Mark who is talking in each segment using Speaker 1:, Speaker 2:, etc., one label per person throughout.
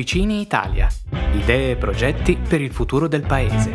Speaker 1: Officini Italia. Idee e progetti per il futuro del paese.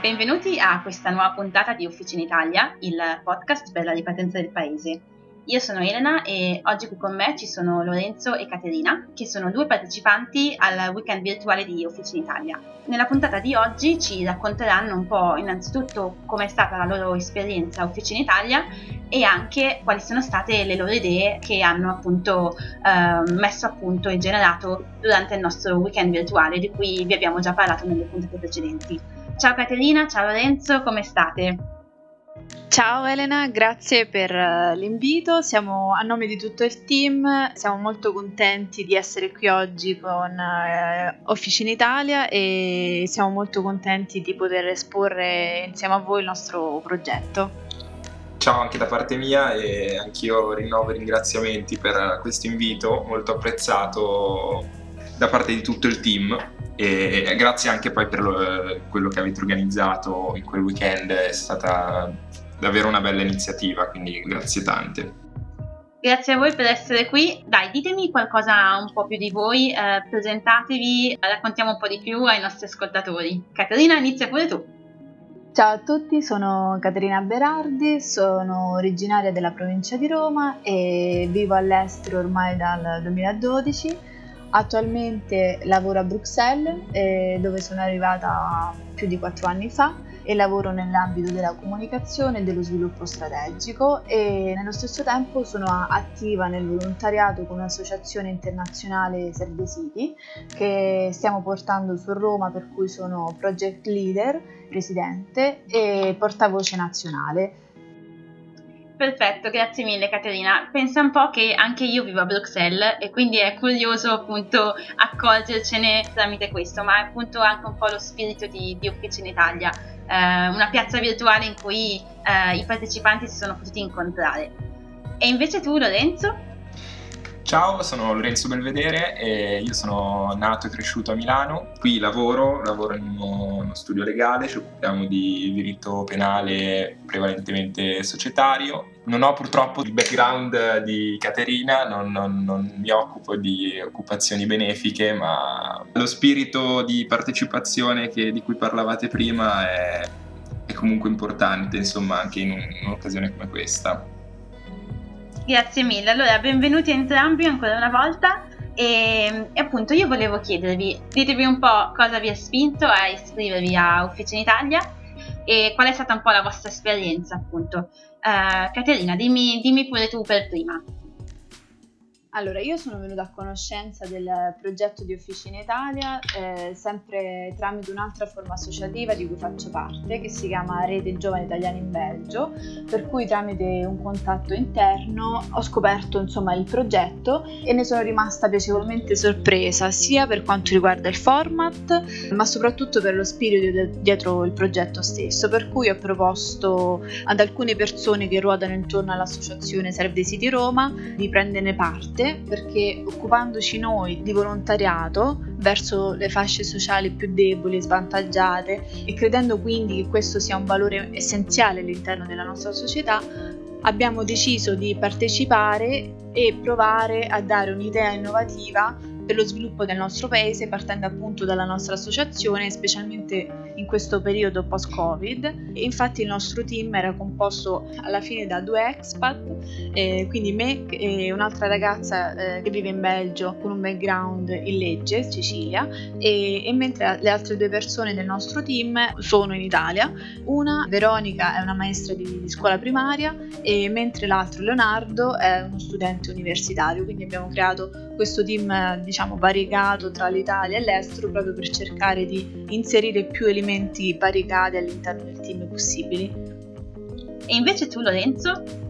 Speaker 2: Benvenuti a questa nuova puntata di Officini Italia, il podcast per la ripartenza del paese. Io sono Elena e oggi qui con me ci sono Lorenzo e Caterina, che sono due partecipanti al weekend virtuale di Officina Italia. Nella puntata di oggi ci racconteranno un po' innanzitutto com'è stata la loro esperienza a Officina Italia e anche quali sono state le loro idee che hanno appunto eh, messo a punto e generato durante il nostro weekend virtuale di cui vi abbiamo già parlato nelle puntate precedenti. Ciao Caterina, ciao Lorenzo, come state?
Speaker 3: Ciao Elena, grazie per eh, l'invito. Siamo a nome di tutto il team, siamo molto contenti di essere qui oggi con uh, Officina Italia e siamo molto contenti di poter esporre insieme a voi il nostro progetto.
Speaker 4: Ciao anche da parte mia e anch'io rinnovo i ringraziamenti per questo invito molto apprezzato da parte di tutto il team e grazie anche poi per lo, quello che avete organizzato in quel weekend, è stata davvero una bella iniziativa, quindi grazie tante.
Speaker 2: Grazie a voi per essere qui. Dai, ditemi qualcosa un po' più di voi, eh, presentatevi, raccontiamo un po' di più ai nostri ascoltatori. Caterina, inizia pure tu.
Speaker 3: Ciao a tutti, sono Caterina Berardi, sono originaria della provincia di Roma e vivo all'estero ormai dal 2012. Attualmente lavoro a Bruxelles, eh, dove sono arrivata più di quattro anni fa e lavoro nell'ambito della comunicazione e dello sviluppo strategico e nello stesso tempo sono attiva nel volontariato con un'associazione internazionale Serve City che stiamo portando su Roma per cui sono project leader, presidente e portavoce nazionale.
Speaker 2: Perfetto, grazie mille Caterina. Pensa un po' che anche io vivo a Bruxelles e quindi è curioso appunto accorgercene tramite questo, ma è appunto anche un po' lo spirito di, di Officina Italia, eh, una piazza virtuale in cui eh, i partecipanti si sono potuti incontrare. E invece tu Lorenzo?
Speaker 4: Ciao, sono Lorenzo Belvedere e io sono nato e cresciuto a Milano. Qui lavoro, lavoro in uno studio legale, ci occupiamo di diritto penale prevalentemente societario. Non ho purtroppo il background di Caterina, non, non, non mi occupo di occupazioni benefiche, ma lo spirito di partecipazione che, di cui parlavate prima è, è comunque importante, insomma, anche in, un, in un'occasione come questa.
Speaker 2: Grazie mille. Allora, benvenuti entrambi ancora una volta. E, e, appunto io volevo chiedervi, ditemi un po' cosa vi ha spinto a iscrivervi a Officina Italia e qual è stata un po' la vostra esperienza appunto. Uh, Caterina, dimmi, dimmi pure tu per prima.
Speaker 3: Allora, io sono venuta a conoscenza del progetto di Officina Italia eh, sempre tramite un'altra forma associativa di cui faccio parte, che si chiama Rete Giovani Italiani in Belgio, per cui tramite un contatto interno ho scoperto insomma il progetto e ne sono rimasta piacevolmente sorpresa, sia per quanto riguarda il format, ma soprattutto per lo spirito dietro il progetto stesso, per cui ho proposto ad alcune persone che ruotano intorno all'associazione Serve the City Roma di prenderne parte importante perché occupandoci noi di volontariato verso le fasce sociali più deboli e svantaggiate e credendo quindi che questo sia un valore essenziale all'interno della nostra società, abbiamo deciso di partecipare e provare a dare un'idea innovativa per lo sviluppo del nostro paese partendo appunto dalla nostra associazione, specialmente in questo periodo post-Covid. E infatti il nostro team era composto alla fine da due expat, eh, quindi me e un'altra ragazza eh, che vive in Belgio con un background in legge, Sicilia, e, e, mentre le altre due persone del nostro team sono in Italia. Una, Veronica, è una maestra di, di scuola primaria, e mentre l'altro, Leonardo, è uno studente universitario, quindi abbiamo creato questo team diciamo variegato tra l'Italia e l'estero proprio per cercare di inserire più elementi variegati all'interno del team possibili.
Speaker 2: E invece tu Lorenzo?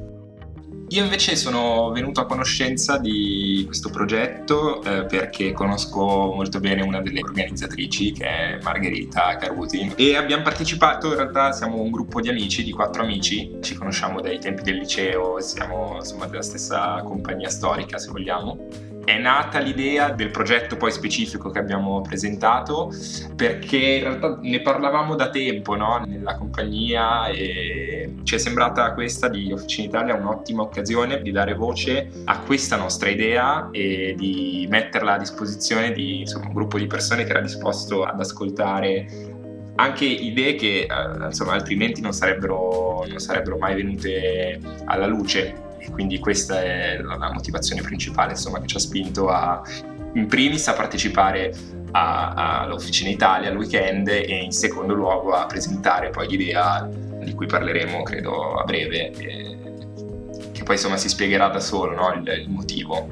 Speaker 4: Io invece sono venuto a conoscenza di questo progetto eh, perché conosco molto bene una delle organizzatrici che è Margherita Caruti e abbiamo partecipato, in realtà siamo un gruppo di amici, di quattro amici, ci conosciamo dai tempi del liceo, siamo insomma della stessa compagnia storica se vogliamo è nata l'idea del progetto poi specifico che abbiamo presentato perché in realtà ne parlavamo da tempo no? nella compagnia e ci è sembrata questa di Officina Italia un'ottima occasione di dare voce a questa nostra idea e di metterla a disposizione di insomma, un gruppo di persone che era disposto ad ascoltare anche idee che eh, insomma, altrimenti non sarebbero, non sarebbero mai venute alla luce e quindi questa è la motivazione principale insomma, che ci ha spinto a, in primis a partecipare all'Officina Italia al weekend e in secondo luogo a presentare poi l'idea di cui parleremo credo a breve e, che poi insomma si spiegherà da solo no? il, il motivo.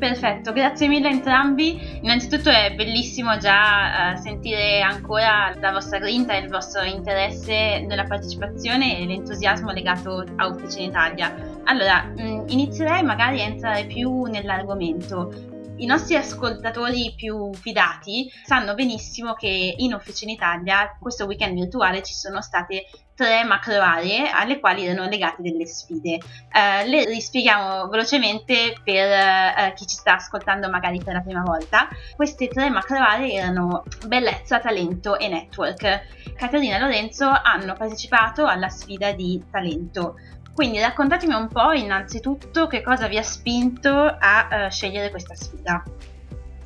Speaker 2: Perfetto, grazie mille a entrambi. Innanzitutto è bellissimo già uh, sentire ancora la vostra grinta e il vostro interesse nella partecipazione e l'entusiasmo legato a Officina Italia. Allora, mm, inizierei magari a entrare più nell'argomento. I nostri ascoltatori più fidati sanno benissimo che in Officina Italia questo weekend virtuale ci sono state tre macro aree alle quali erano legate delle sfide. Uh, le rispieghiamo velocemente per uh, chi ci sta ascoltando magari per la prima volta. Queste tre macro aree erano bellezza, talento e network. Caterina e Lorenzo hanno partecipato alla sfida di talento. Quindi raccontatemi un po' innanzitutto che cosa vi ha spinto a uh, scegliere questa sfida.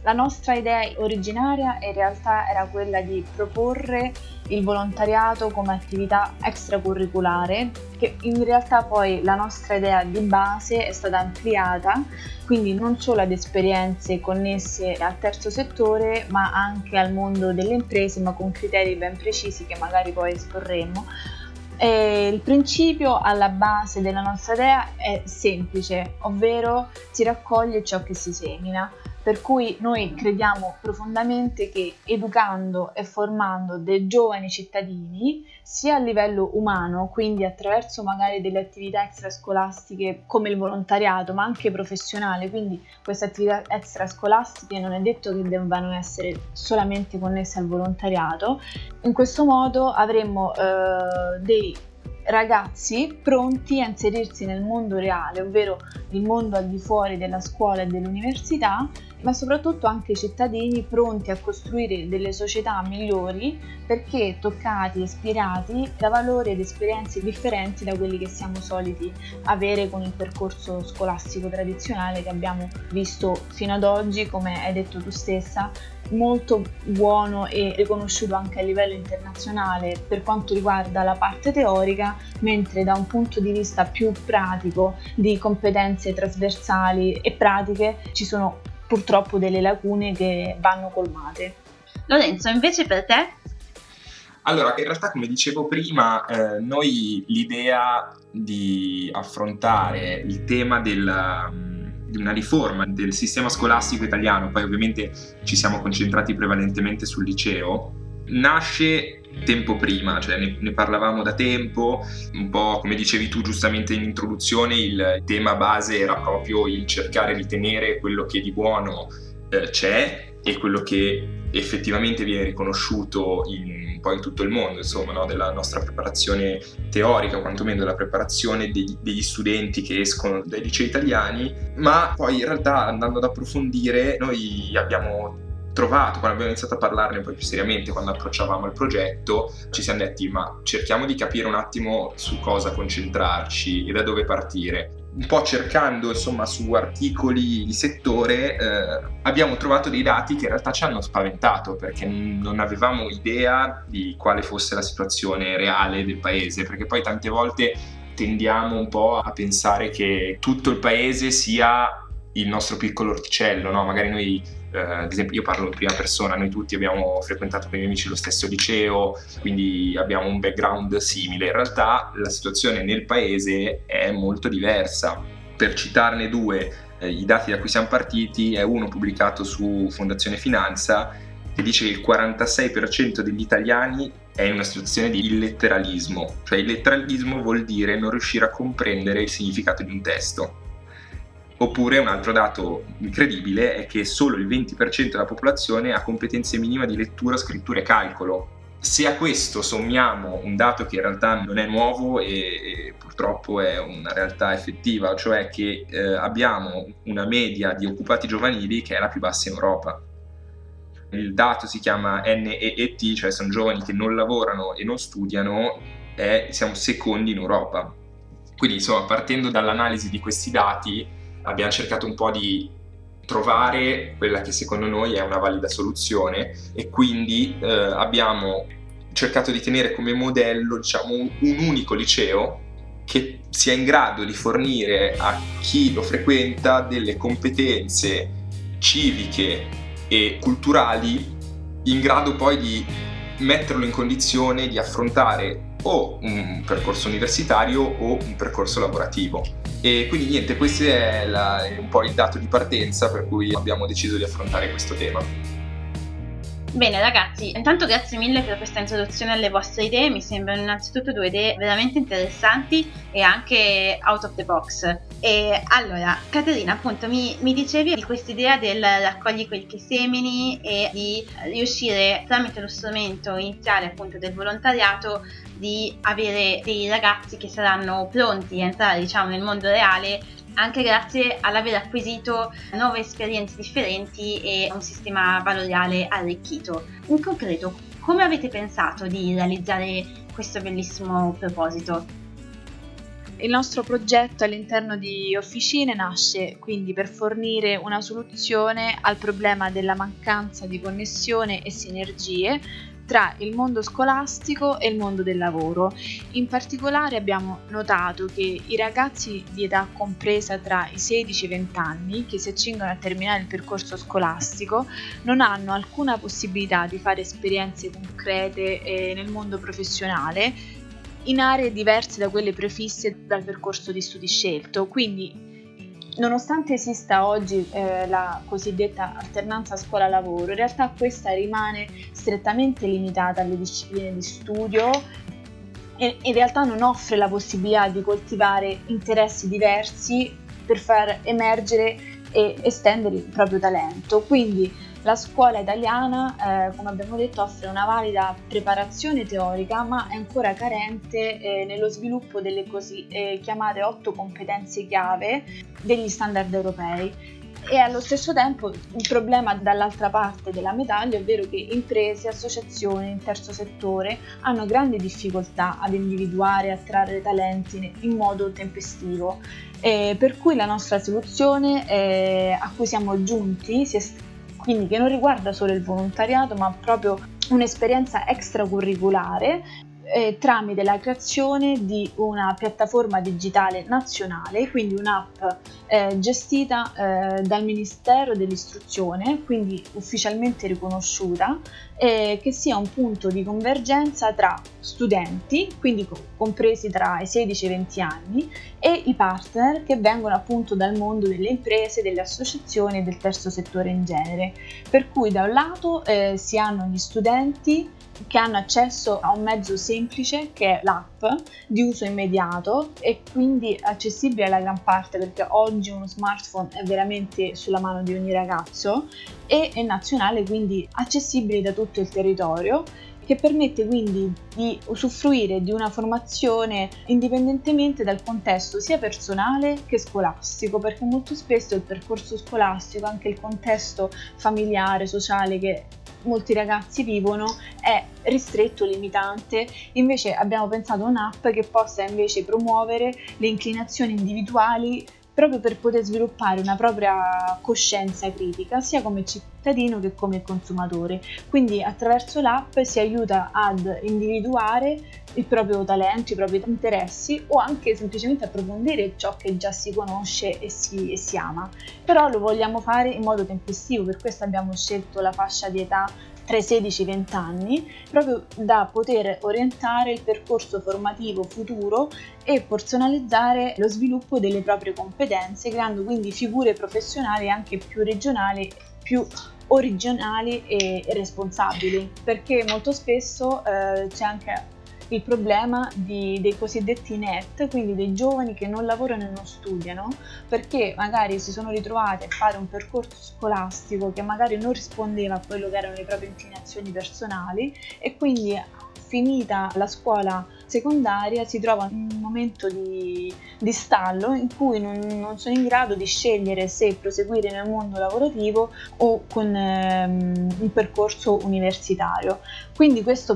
Speaker 3: La nostra idea originaria in realtà era quella di proporre il volontariato come attività extracurriculare, che in realtà poi la nostra idea di base è stata ampliata, quindi non solo ad esperienze connesse al terzo settore, ma anche al mondo delle imprese, ma con criteri ben precisi che magari poi esporremo e il principio alla base della nostra idea è semplice, ovvero si raccoglie ciò che si semina. Per cui noi crediamo profondamente che educando e formando dei giovani cittadini, sia a livello umano, quindi attraverso magari delle attività extrascolastiche come il volontariato, ma anche professionale, quindi queste attività extrascolastiche non è detto che debbano essere solamente connesse al volontariato, in questo modo avremo eh, dei ragazzi pronti a inserirsi nel mondo reale, ovvero il mondo al di fuori della scuola e dell'università, ma soprattutto anche cittadini pronti a costruire delle società migliori perché toccati e ispirati da valori ed esperienze differenti da quelli che siamo soliti avere con il percorso scolastico tradizionale che abbiamo visto fino ad oggi, come hai detto tu stessa, molto buono e riconosciuto anche a livello internazionale per quanto riguarda la parte teorica, mentre da un punto di vista più pratico di competenze trasversali e pratiche ci sono purtroppo delle lacune che vanno colmate.
Speaker 2: Lorenzo, invece per te?
Speaker 4: Allora, in realtà come dicevo prima, eh, noi l'idea di affrontare il tema del, di una riforma del sistema scolastico italiano, poi ovviamente ci siamo concentrati prevalentemente sul liceo, nasce tempo prima, cioè ne, ne, parlavamo da tempo, un po' come dicevi tu giustamente in introduzione, il tema base era proprio il cercare di tenere quello che di buono eh, c'è e quello che effettivamente viene riconosciuto in, un po' in tutto il mondo, insomma, no? della nostra preparazione teorica, quantomeno della preparazione degli, degli studenti che escono dai licei italiani, ma poi in realtà andando ad approfondire noi abbiamo trovato, quando abbiamo iniziato a parlarne poi più seriamente, quando approcciavamo il progetto, ci siamo detti ma cerchiamo di capire un attimo su cosa concentrarci e da dove partire. Un po' cercando insomma su articoli di settore eh, abbiamo trovato dei dati che in realtà ci hanno spaventato perché non avevamo idea di quale fosse la situazione reale del paese perché poi tante volte tendiamo un po' a pensare che tutto il paese sia il nostro piccolo orticello, no? magari noi eh, ad esempio io parlo in prima persona, noi tutti abbiamo frequentato con i miei amici lo stesso liceo, quindi abbiamo un background simile. In realtà la situazione nel paese è molto diversa. Per citarne due, eh, i dati da cui siamo partiti è uno pubblicato su Fondazione Finanza che dice che il 46% degli italiani è in una situazione di illetteralismo, cioè illetteralismo vuol dire non riuscire a comprendere il significato di un testo. Oppure un altro dato incredibile è che solo il 20% della popolazione ha competenze minime di lettura, scrittura e calcolo. Se a questo sommiamo un dato che in realtà non è nuovo e, purtroppo è una realtà effettiva, cioè che eh, abbiamo una media di occupati giovanili che è la più bassa in Europa. Il dato si chiama NEET, cioè sono giovani che non lavorano e non studiano, e siamo secondi in Europa. Quindi insomma, partendo dall'analisi di questi dati, abbiamo cercato un po' di trovare quella che secondo noi è una valida soluzione e quindi eh, abbiamo cercato di tenere come modello diciamo, un, un unico liceo che sia in grado di fornire a chi lo frequenta delle competenze civiche e culturali in grado poi di metterlo in condizione di affrontare o un percorso universitario o un percorso lavorativo. E quindi niente, questo è, la, è un po' il dato di partenza per cui abbiamo deciso di affrontare questo tema.
Speaker 2: Bene ragazzi, intanto grazie mille per questa introduzione alle vostre idee, mi sembrano innanzitutto due idee veramente interessanti e anche out of the box. E allora, Caterina, appunto, mi, mi dicevi di questa idea del raccogli quelli che semini e di riuscire tramite lo strumento iniziale appunto del volontariato di avere dei ragazzi che saranno pronti a entrare diciamo nel mondo reale anche grazie all'aver acquisito nuove esperienze differenti e un sistema valoriale arricchito. In concreto, come avete pensato di realizzare questo bellissimo proposito?
Speaker 3: Il nostro progetto all'interno di Officine nasce quindi per fornire una soluzione al problema della mancanza di connessione e sinergie tra il mondo scolastico e il mondo del lavoro. In particolare abbiamo notato che i ragazzi di età compresa tra i 16 e i 20 anni che si accingono a terminare il percorso scolastico non hanno alcuna possibilità di fare esperienze concrete eh, nel mondo professionale in aree diverse da quelle prefisse dal percorso di studi scelto, quindi Nonostante esista oggi eh, la cosiddetta alternanza scuola-lavoro, in realtà questa rimane strettamente limitata alle discipline di studio e in realtà non offre la possibilità di coltivare interessi diversi per far emergere e estendere il proprio talento. Quindi la scuola italiana, eh, come abbiamo detto, offre una valida preparazione teorica, ma è ancora carente eh, nello sviluppo delle così eh, chiamate otto competenze chiave degli standard europei. E allo stesso tempo il problema dall'altra parte della medaglia, ovvero che imprese, associazioni, in terzo settore hanno grandi difficoltà ad individuare e attrarre talenti in modo tempestivo. per cui la nostra soluzione eh, a cui siamo giunti si è quindi che non riguarda solo il volontariato ma proprio un'esperienza extracurriculare eh, tramite la creazione di una piattaforma digitale nazionale, quindi un'app eh, gestita eh, dal Ministero dell'Istruzione, quindi ufficialmente riconosciuta, che sia un punto di convergenza tra studenti, quindi compresi tra i 16 e i 20 anni, e i partner che vengono appunto dal mondo delle imprese, delle associazioni e del terzo settore in genere. Per cui da un lato eh, si hanno gli studenti che hanno accesso a un mezzo semplice che è l'app di uso immediato e quindi accessibile alla gran parte perché oggi uno smartphone è veramente sulla mano di ogni ragazzo e è nazionale quindi accessibile da tutto il territorio che permette quindi di usufruire di una formazione indipendentemente dal contesto sia personale che scolastico, perché molto spesso il percorso scolastico, anche il contesto familiare, sociale che molti ragazzi vivono è ristretto, limitante, invece abbiamo pensato a un'app che possa invece promuovere le inclinazioni individuali proprio per poter sviluppare una propria coscienza critica sia come cittadino che come consumatore. Quindi attraverso l'app si aiuta ad individuare il proprio talento, i propri interessi o anche semplicemente approfondire ciò che già si conosce e si, e si ama. Però lo vogliamo fare in modo tempestivo, per questo abbiamo scelto la fascia di età tra i 16 e i 20 anni, proprio da poter orientare il percorso formativo futuro e personalizzare lo sviluppo delle proprie competenze, creando quindi figure professionali anche più regionali, più originali e responsabili, perché molto spesso eh, c'è anche il problema di, dei cosiddetti net, quindi dei giovani che non lavorano e non studiano, perché magari si sono ritrovati a fare un percorso scolastico che magari non rispondeva a quello che erano le proprie inclinazioni personali e quindi finita la scuola secondaria si trova in un momento di, di stallo in cui non, non, sono in grado di scegliere se proseguire nel mondo lavorativo o con ehm, un percorso universitario. Quindi questo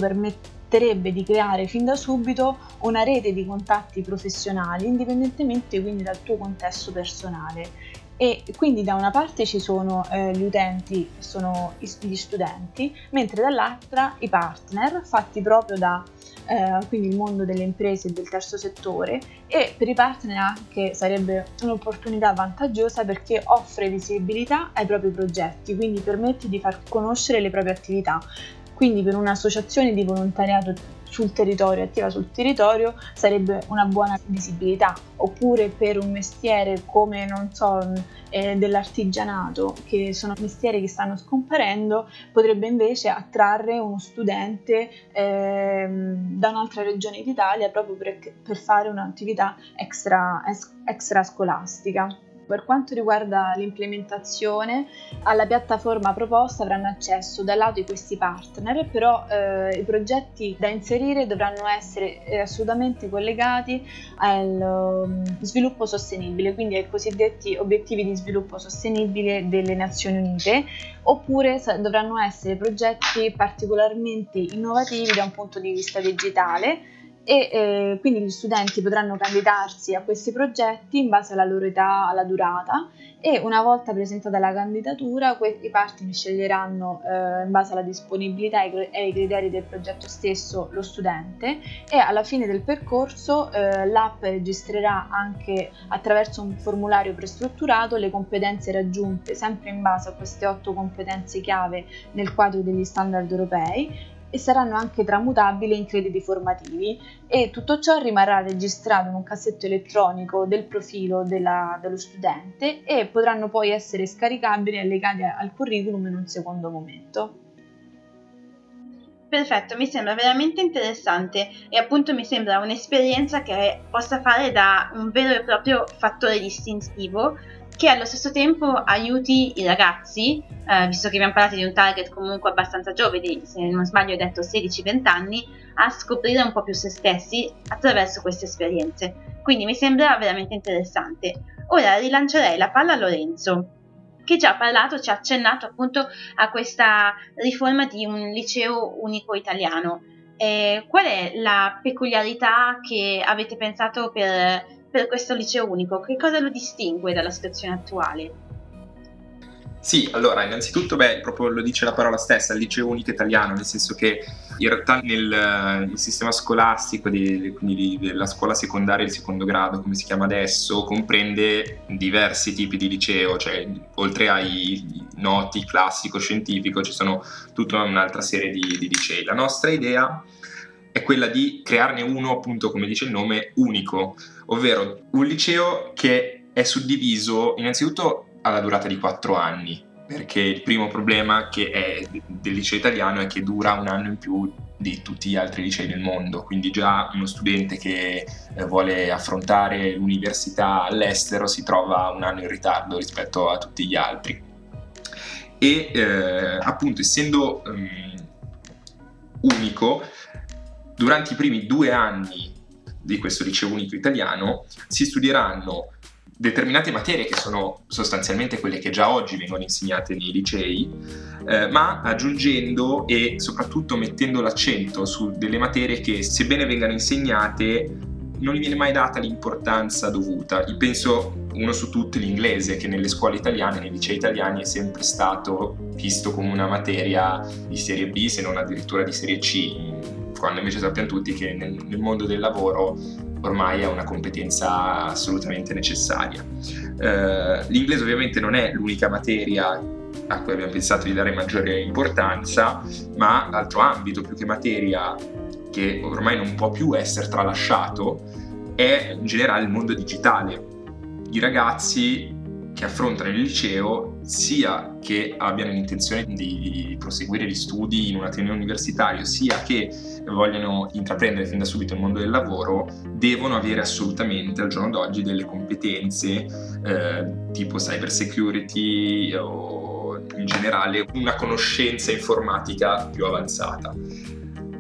Speaker 3: permetterebbe di creare fin da subito una rete di contatti professionali indipendentemente quindi dal tuo contesto personale e quindi da una parte ci sono eh, gli utenti, sono gli studenti, mentre dall'altra i partner fatti proprio da eh, quindi il mondo delle imprese e del terzo settore e per i partner anche sarebbe un'opportunità vantaggiosa perché offre visibilità ai propri progetti, quindi permette di far conoscere le proprie attività. Quindi per un'associazione di volontariato sul territorio, attiva sul territorio, sarebbe una buona visibilità. Oppure per un mestiere come, non so, eh, dell'artigianato, che sono mestieri che stanno scomparendo, potrebbe invece attrarre uno studente eh, da un'altra regione d'Italia proprio per, per fare un'attività extra, extra scolastica. Per quanto riguarda l'implementazione, alla piattaforma proposta avranno accesso dal lato di questi partner, però eh, i progetti da inserire dovranno essere eh, assolutamente collegati al um, sviluppo sostenibile, quindi ai cosiddetti obiettivi di sviluppo sostenibile delle Nazioni Unite, oppure dovranno essere progetti particolarmente innovativi da un punto di vista digitale e eh, quindi gli studenti potranno candidarsi a questi progetti in base alla loro età, alla durata e una volta presentata la candidatura i partner sceglieranno eh, in base alla disponibilità e ai criteri del progetto stesso lo studente e alla fine del percorso eh, l'app registrerà anche attraverso un formulario prestrutturato le competenze raggiunte sempre in base a queste otto competenze chiave nel quadro degli standard europei e saranno anche tramutabili in crediti formativi e tutto ciò rimarrà registrato in un cassetto elettronico del profilo della, dello studente e potranno poi essere scaricabili e legati al curriculum in un secondo momento.
Speaker 2: Perfetto, mi sembra veramente interessante e appunto mi sembra un'esperienza che possa fare da un vero e proprio fattore distintivo che allo stesso tempo aiuti i ragazzi, eh, visto che abbiamo parlato di un target comunque abbastanza giovane, se non sbaglio ho detto 16-20 anni, a scoprire un po' più se stessi attraverso queste esperienze. Quindi mi sembra veramente interessante. Ora rilancerei la palla a Lorenzo, che già ha parlato, ci ha accennato appunto a questa riforma di un liceo unico italiano. Eh, qual è la peculiarità che avete pensato per per questo liceo unico? Che cosa lo distingue dalla situazione attuale?
Speaker 4: Sì, allora, innanzitutto, beh, proprio lo dice la parola stessa, il liceo unico italiano, nel senso che in realtà nel, nel sistema scolastico, di, quindi della scuola secondaria e il secondo grado, come si chiama adesso, comprende diversi tipi di liceo, cioè oltre ai noti classico-scientifico ci sono tutta un'altra serie di, di licei. La nostra idea è quella di crearne uno, appunto, come dice il nome, unico, ovvero un liceo che è suddiviso innanzitutto alla durata di quattro anni, perché il primo problema è, del liceo italiano è che dura un anno in più di tutti gli altri licei del mondo, quindi già uno studente che eh, vuole affrontare l'università all'estero si trova un anno in ritardo rispetto a tutti gli altri. E eh, appunto essendo um, unico, durante i primi due anni di questo liceo unico italiano si studieranno determinate materie che sono sostanzialmente quelle che già oggi vengono insegnate nei licei, eh, ma aggiungendo e soprattutto mettendo l'accento su delle materie che, sebbene vengano insegnate, non gli viene mai data l'importanza dovuta. Io penso uno su tutti l'inglese, che nelle scuole italiane, nei licei italiani, è sempre stato visto come una materia di serie B, se non addirittura di serie C quando invece sappiamo tutti che nel, nel mondo del lavoro ormai è una competenza assolutamente necessaria. Eh, l'inglese ovviamente non è l'unica materia a cui abbiamo pensato di dare maggiore importanza, ma l'altro ambito più che materia che ormai non può più essere tralasciato è in generale il mondo digitale. I ragazzi che affrontano il liceo, sia che abbiano l'intenzione di proseguire gli studi in un ateneo universitario, sia che vogliono intraprendere fin da subito il mondo del lavoro, devono avere assolutamente al giorno d'oggi delle competenze eh, tipo cyber security o in generale una conoscenza informatica più avanzata.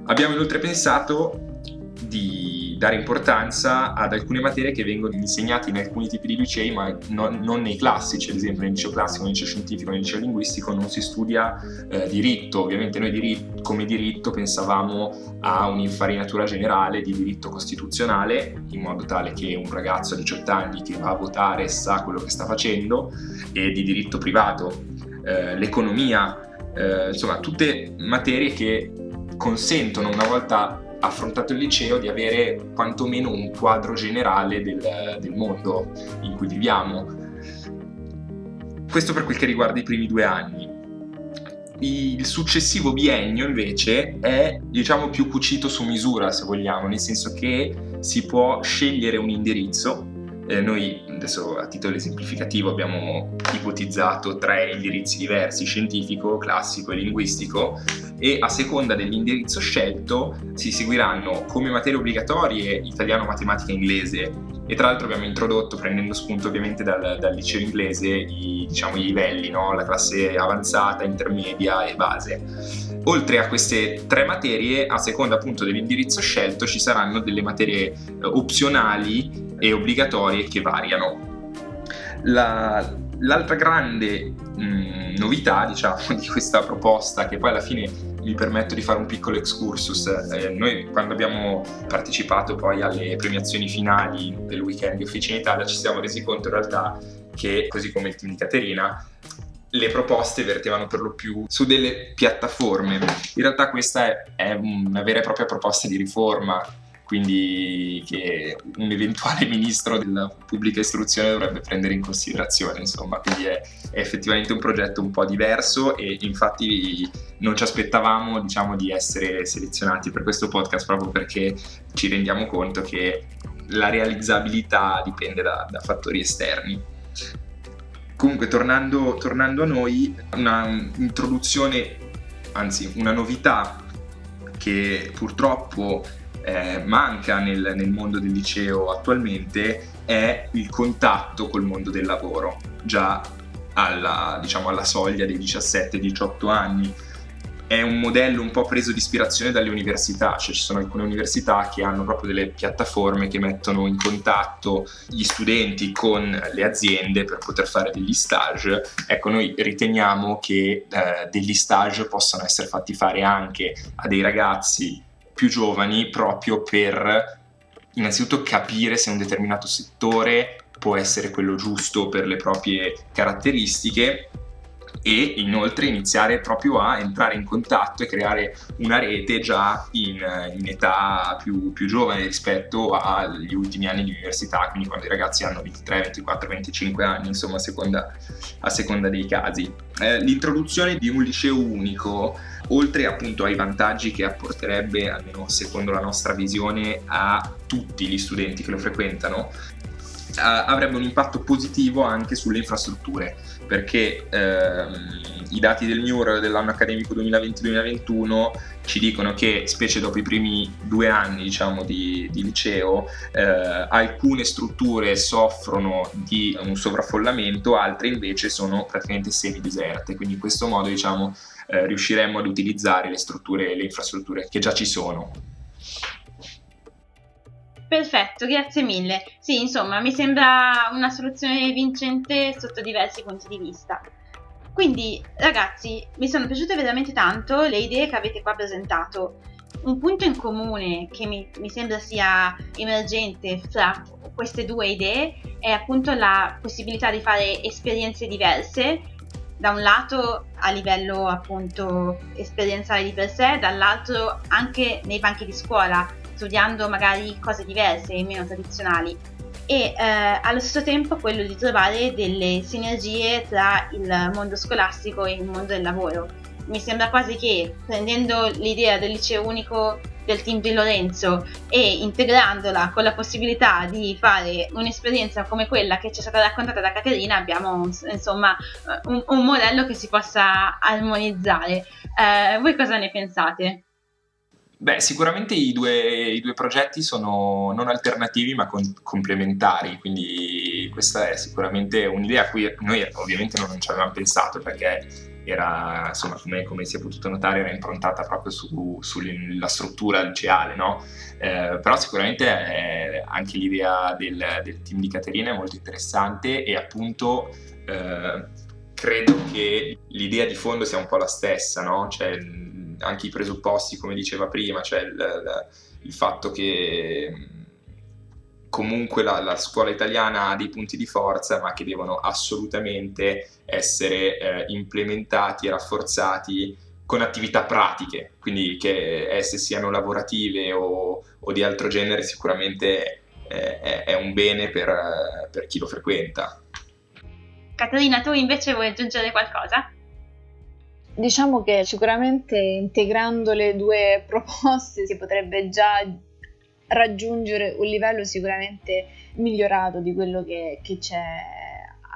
Speaker 4: Abbiamo inoltre pensato di dare importanza ad alcune materie che vengono insegnate in alcuni tipi di licei, ma non, non nei classici, ad esempio nel liceo classico, nel liceo scientifico, nel liceo linguistico non si studia eh, diritto. Ovviamente noi diritto, come diritto pensavamo a un'infarinatura generale di diritto costituzionale, in modo tale che un ragazzo a 18 anni che va a votare sa quello che sta facendo, e di diritto privato, eh, l'economia, eh, insomma tutte materie che consentono una volta affrontato il liceo di avere quantomeno un quadro generale del, del mondo in cui viviamo. Questo per quel che riguarda i primi due anni. Il successivo biennio invece è diciamo più cucito su misura se vogliamo, nel senso che si può scegliere un indirizzo eh, noi adesso a titolo esemplificativo abbiamo ipotizzato tre indirizzi diversi, scientifico, classico e linguistico, e a seconda dell'indirizzo scelto si seguiranno come materie obbligatorie italiano, matematica e inglese e tra l'altro abbiamo introdotto, prendendo spunto ovviamente dal, dal liceo inglese, i, diciamo, i livelli, no? la classe avanzata, intermedia e base. Oltre a queste tre materie, a seconda appunto dell'indirizzo scelto, ci saranno delle materie eh, opzionali e obbligatorie che variano. La, l'altra grande mh, novità diciamo, di questa proposta, che poi alla fine mi permetto di fare un piccolo excursus, eh, noi quando abbiamo partecipato poi alle premiazioni finali del weekend di Officina Italia ci siamo resi conto in realtà che, così come il team di Caterina, le proposte vertevano per lo più su delle piattaforme. In realtà questa è, è una vera e propria proposta di riforma quindi che un eventuale ministro della pubblica istruzione dovrebbe prendere in considerazione, insomma, quindi è, è, effettivamente un progetto un po' diverso e infatti non ci aspettavamo, diciamo, di essere selezionati per questo podcast proprio perché ci rendiamo conto che la realizzabilità dipende da, da fattori esterni. Comunque, tornando, tornando a noi, una introduzione, anzi una novità che purtroppo eh, manca nel, nel, mondo del liceo attualmente è il contatto col mondo del lavoro, già alla, diciamo, alla soglia dei 17-18 anni. È un modello un po' preso di ispirazione dalle università, cioè ci sono alcune università che hanno proprio delle piattaforme che mettono in contatto gli studenti con le aziende per poter fare degli stage. Ecco, noi riteniamo che eh, degli stage possano essere fatti fare anche a dei ragazzi più giovani proprio per innanzitutto capire se un determinato settore può essere quello giusto per le proprie caratteristiche e inoltre iniziare proprio a entrare in contatto e creare una rete già in, in età più, più, giovane rispetto agli ultimi anni di università, quindi quando i ragazzi hanno 23, 24, 25 anni, insomma a seconda, a seconda dei casi. Eh, l'introduzione di un liceo unico oltre appunto ai vantaggi che apporterebbe, almeno secondo la nostra visione, a tutti gli studenti che lo frequentano, avrebbe un impatto positivo anche sulle infrastrutture, perché ehm, i dati del MIUR dell'anno accademico 2020-2021 ci dicono che, specie dopo i primi due anni diciamo, di, di liceo, eh, alcune strutture soffrono di un sovraffollamento, altre invece sono praticamente semideserte, quindi in questo modo diciamo, eh, riusciremo ad utilizzare le strutture e le infrastrutture che già ci sono.
Speaker 2: Perfetto, grazie mille. Sì, insomma, mi sembra una soluzione vincente sotto diversi punti di vista. Quindi, ragazzi, mi sono piaciute veramente tanto le idee che avete qua presentato. Un punto in comune che mi, mi sembra sia emergente fra queste due idee è appunto la possibilità di fare esperienze diverse da un lato a livello appunto esperienziale di per sé, dall'altro anche nei banchi di scuola, studiando magari cose diverse e meno tradizionali e eh, allo stesso tempo quello di trovare delle sinergie tra il mondo scolastico e il mondo del lavoro. Mi sembra quasi che prendendo l'idea del liceo unico del team di Lorenzo e integrandola con la possibilità di fare un'esperienza come quella che ci è stata raccontata da Caterina abbiamo insomma un, un modello che si possa armonizzare. Eh, voi cosa ne pensate?
Speaker 4: Beh, sicuramente i due, i due, progetti sono non alternativi ma con, complementari, quindi questa è sicuramente un'idea a cui noi ovviamente non ci avevamo pensato perché era, insomma, come, come, si è potuto notare, era improntata proprio su, sulla struttura liceale, no? Eh, però sicuramente eh, anche l'idea del, del, team di Caterina è molto interessante e appunto eh, credo che l'idea di fondo sia un po' la stessa, no? Cioè, anche i presupposti, come diceva prima, cioè il, il fatto che comunque la, la, scuola italiana ha dei punti di forza, ma che devono assolutamente essere eh, implementati e rafforzati con attività pratiche, quindi che esse siano lavorative o, o di altro genere, sicuramente eh, è, è, un bene per, per chi lo frequenta.
Speaker 2: Caterina, tu invece vuoi aggiungere qualcosa?
Speaker 3: Diciamo che sicuramente integrando le due proposte si potrebbe già raggiungere un livello sicuramente migliorato di quello che, che c'è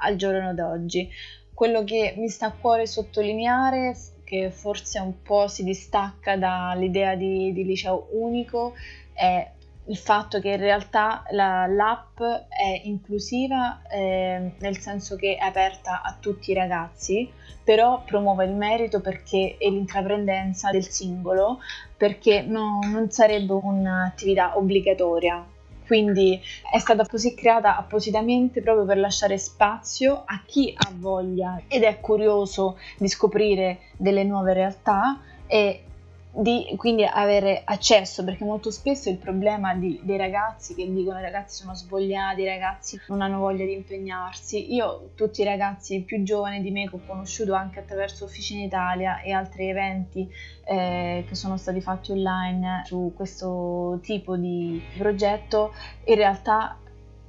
Speaker 3: al giorno d'oggi. Quello che mi sta a cuore sottolineare, che forse un po' si distacca dall'idea di, di liceo unico, è il fatto che in realtà la, l'app è inclusiva eh, nel senso che è aperta a tutti i ragazzi, però promuove il merito perché, e l'intraprendenza del singolo perché no, non sarebbe un'attività obbligatoria. Quindi è stata così creata appositamente proprio per lasciare spazio a chi ha voglia ed è curioso di scoprire delle nuove realtà e di quindi avere accesso, perché molto spesso il problema di, dei ragazzi che dicono i ragazzi sono svogliati, i ragazzi non hanno voglia di impegnarsi. Io tutti i ragazzi più giovani di me che ho conosciuto anche attraverso Officina Italia e altri eventi eh, che sono stati fatti online su questo tipo di progetto, in realtà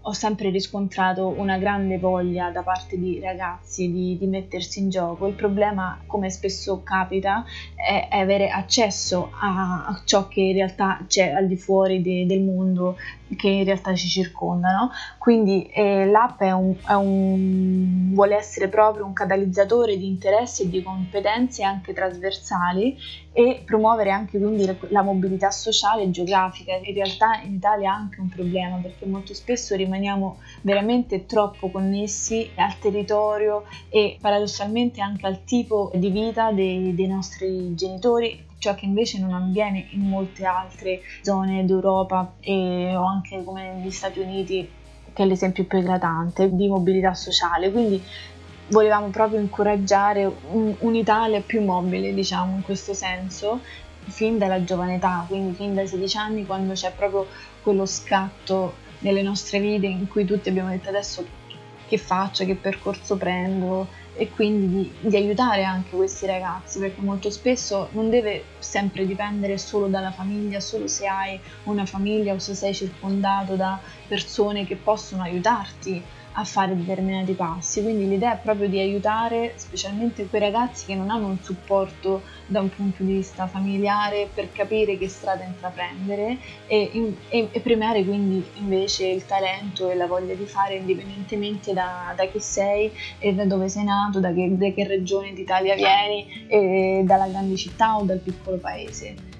Speaker 3: ho sempre riscontrato una grande voglia da parte di ragazzi di, di mettersi in gioco. Il problema, come spesso capita, è, è avere accesso a, a, ciò che in realtà c'è al di fuori de, del mondo che in realtà ci circondano. Quindi eh, l'app è un, è un, vuole essere proprio un catalizzatore di interessi e di competenze anche trasversali e promuovere anche quindi la mobilità sociale e geografica. In realtà in Italia è anche un problema perché molto spesso rimaniamo veramente troppo connessi al territorio e paradossalmente anche al tipo di vita dei, dei nostri genitori ciò che invece non avviene in molte altre zone d'Europa e, o anche come negli Stati Uniti che è l'esempio più eclatante di mobilità sociale. Quindi volevamo proprio incoraggiare un, un'Italia più mobile diciamo in questo senso fin dalla giovane età quindi fin dai 16 anni quando c'è proprio quello scatto nelle nostre vite in cui tutti abbiamo detto adesso che faccio, che percorso prendo e quindi di, aiutare anche questi ragazzi perché molto spesso non deve sempre dipendere solo dalla famiglia, solo se hai una famiglia o se sei circondato da persone che possono aiutarti a fare determinati passi, quindi l'idea è proprio di aiutare specialmente quei ragazzi che non hanno un supporto da un punto di vista familiare per capire che strada intraprendere e, e, e premiare quindi invece il talento e la voglia di fare indipendentemente da, da chi sei e da dove sei nato, da che, da che regione d'Italia vieni, dalla grande città o dal piccolo paese.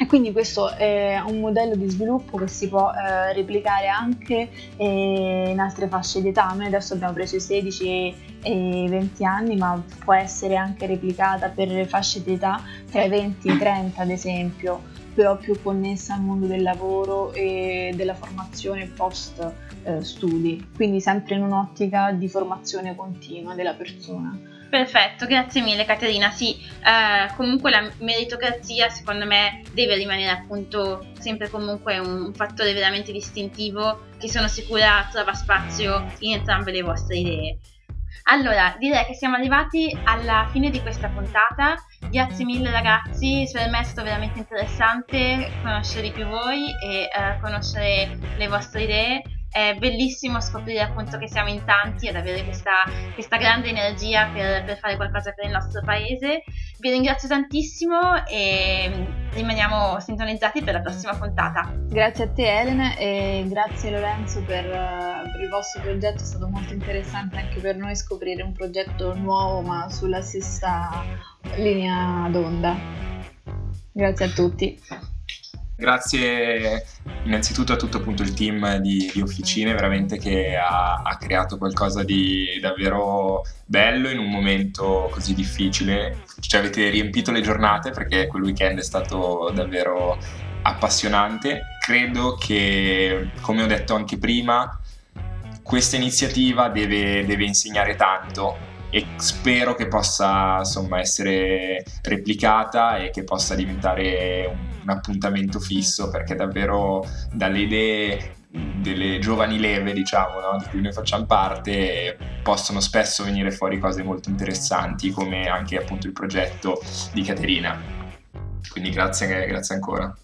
Speaker 3: E quindi questo è un modello di sviluppo che si può eh, replicare anche eh, in altre fasce di età. Noi adesso abbiamo preso i 16 e i 20 anni, ma può essere anche replicata per fasce di età tra i 20 e i 30 ad esempio, però più connessa al mondo del lavoro e della formazione post eh, studi, quindi sempre in un'ottica di formazione continua della persona.
Speaker 2: Perfetto, grazie mille Caterina. Sì, eh, comunque la meritocrazia secondo me deve rimanere appunto sempre comunque un fattore veramente distintivo che sono sicura trova spazio in entrambe le vostre idee. Allora, direi che siamo arrivati alla fine di questa puntata. Grazie mille ragazzi, per me è stato veramente interessante conoscere più voi e eh, conoscere le vostre idee è bellissimo scoprire appunto che siamo in tanti ed avere questa, questa grande energia per, per, fare qualcosa per il nostro paese. Vi ringrazio tantissimo e rimaniamo sintonizzati per la prossima puntata.
Speaker 3: Grazie a te Elena e grazie Lorenzo per, per, il vostro progetto, è stato molto interessante anche per noi scoprire un progetto nuovo ma sulla stessa linea d'onda. Grazie a tutti.
Speaker 4: Grazie innanzitutto a tutto il team di, di Officine, veramente che ha, ha, creato qualcosa di davvero bello in un momento così difficile. Ci avete riempito le giornate perché quel weekend è stato davvero appassionante. Credo che, come ho detto anche prima, questa iniziativa deve, deve insegnare tanto e spero che possa insomma essere replicata e che possa diventare un, un appuntamento fisso perché davvero dalle idee delle giovani leve diciamo no? di cui noi facciamo parte possono spesso venire fuori cose molto interessanti come anche appunto il progetto di Caterina quindi grazie, grazie ancora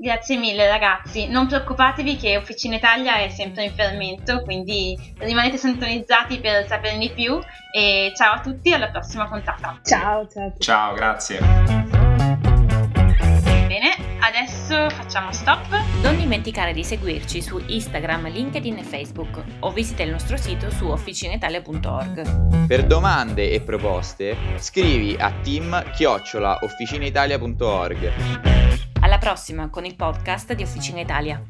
Speaker 2: Grazie mille ragazzi, non preoccupatevi che Officina Italia è sempre in fermento, quindi rimanete sintonizzati per saperne di più e ciao a tutti, alla prossima puntata.
Speaker 3: Ciao, ciao.
Speaker 4: Ciao, grazie.
Speaker 2: Adesso facciamo stop.
Speaker 5: Non dimenticare di seguirci su Instagram, LinkedIn e Facebook o visita il nostro sito su officinitalia.org.
Speaker 6: Per domande e proposte scrivi a team-officinaitalia.org.
Speaker 5: Alla prossima con il podcast di Officina Italia.